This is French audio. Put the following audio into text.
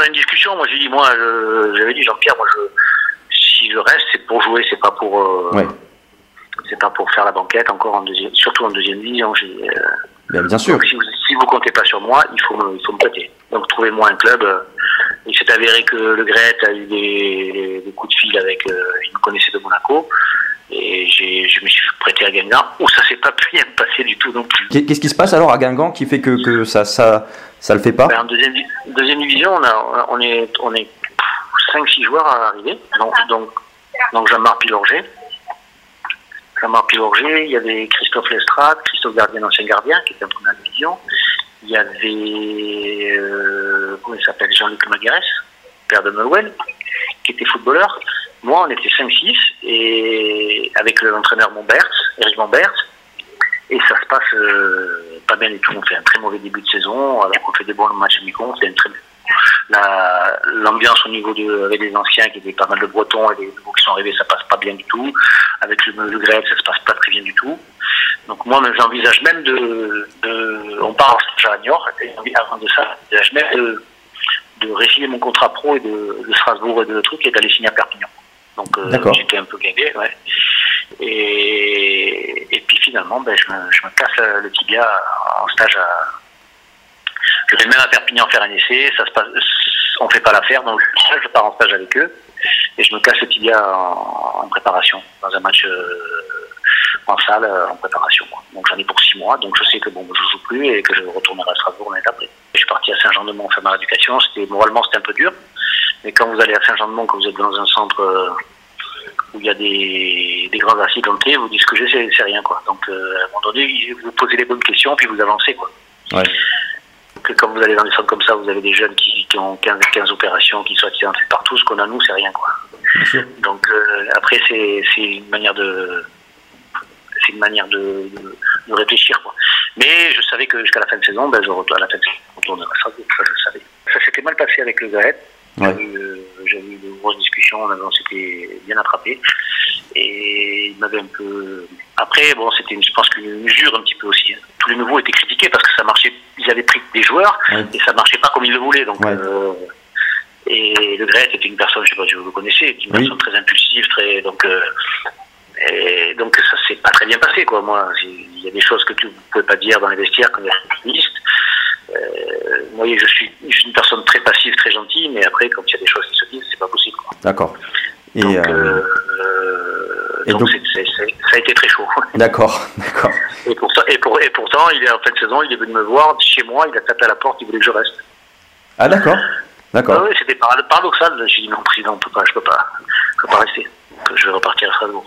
On a une discussion, moi j'ai dit, moi j'avais dit Jean-Pierre, moi je, si je reste, c'est pour jouer, c'est pas pour, euh, Ouais. c'est pas pour faire la banquette encore en deuxième, surtout en deuxième division. euh, Bien, bien sûr. si vous, si vous comptez pas sur moi, il faut me, il faut me prêter. Donc trouvez-moi un club. euh, il s'est avéré que le Gret a eu des, des coups de fil avec, il me connaissait de Monaco. Et je me suis prêté à Guingamp, où ça s'est pas bien passé du tout non plus. Qu'est- Qu'est-ce qui se passe alors à Guingamp qui fait que, que ça, ça, ça le fait pas? Ben, en deuxième, deuxième division, on, a, on est, on est 5-6 joueurs à arriver. Donc, donc, donc Jean-Marc Pilorget. Jean-Marc Pilorget, il y avait Christophe Lestrade, Christophe Gardien, ancien gardien, qui était en première division. Il y avait, euh, comment il s'appelle, Jean-Luc Maguerès, père de Meuwen, qui était footballeur. Moi, on était 5-6, et avec l'entraîneur Montbert, Eric Montbert, et ça se passe euh, pas bien du tout. On fait un très mauvais début de saison, alors qu'on fait des bons matchs amicaux. On fait très... La- L'ambiance au niveau de, avec les anciens, qui étaient pas mal de Bretons, et les nouveaux qui sont arrivés, ça passe pas bien du tout. Avec le, le grec, ça se passe pas très bien du tout. Donc moi, j'envisage même de. On part en à Niort, et avant de ça, j'envisage même de, de mon contrat pro et de, Strasbourg et de trucs et d'aller signer à Perpignan. Donc euh, j'étais un peu gagué, ouais. Et, et puis finalement, ben, je, me, je me casse le, tibia en stage à. Je vais même à Perpignan faire un essai, ça se passe, on fait pas l'affaire, donc je pars en stage avec eux et je me casse le tibia en, en préparation, dans un match euh, en salle euh, en préparation. quoi. Donc j'en ai pour six mois, donc je sais que bon, je joue plus et que je retournerai à Strasbourg l'année d'après. Je suis parti à Saint-Jean-de-Mont faire ma rééducation, c'était moralement c'était un peu dur, mais quand vous allez à Saint-Jean-de-Mont, que vous êtes dans un centre euh, où il y a des, des grands accidentés, vous dites ce que c'est, c'est rien quoi. Donc euh, à un moment donné, vous posez les bonnes questions puis vous avancez quoi. Ouais. Que quand vous allez dans des centres comme ça, vous avez des jeunes qui, qui ont 15, 15 opérations, qui sont accidentés partout, ce qu'on a nous, c'est rien quoi. Donc euh, après c'est, une manière de c'est une manière de, de, de réfléchir quoi. Mais je savais que jusqu'à la fin de saison, ben, je retourne à la fin de saison, je retournerai à Strasbourg, ça je savais. Ça s'était mal passé avec le Gaët. Ouais. J'avais eu, euh, j'avais eu de grosses discussions, on, s'était bien attrapé. Et il m'avait un peu. Après, bon, c'était, une- je pense qu'une usure un petit peu aussi. hein. Tous les nouveaux étaient critiqués parce que ça marchait. Ils avaient pris des joueurs Ouais. et ça marchait pas comme ils le voulaient. Donc, Ouais. euh, et le Gret était une personne, je sais pas si vous le connaissez, une Oui. personne très impulsive, très donc. euh, et donc ça s'est pas très bien passé quoi. Moi, il y a des choses que tu ne pouvais pas dire dans les vestiaires comme journaliste. Euh, moi, je suis, je suis une personne mais après, quand il y a des choses qui se disent, c'est pas possible. D'accord. Et Donc, euh, euh, et donc, donc- ça a été très chaud. d'accord, d'accord. Et, pourtant, et, pour, et pourtant, il est en fin de saison, il est venu me voir chez moi, il a tapé à la porte, il voulait que je reste. Ah d'accord, Ah d'accord. oui, c'était parad- paradoxal. J'ai dit non, président, on peut pas, je peux pas, je peux pas rester. Je vais repartir à Strasbourg.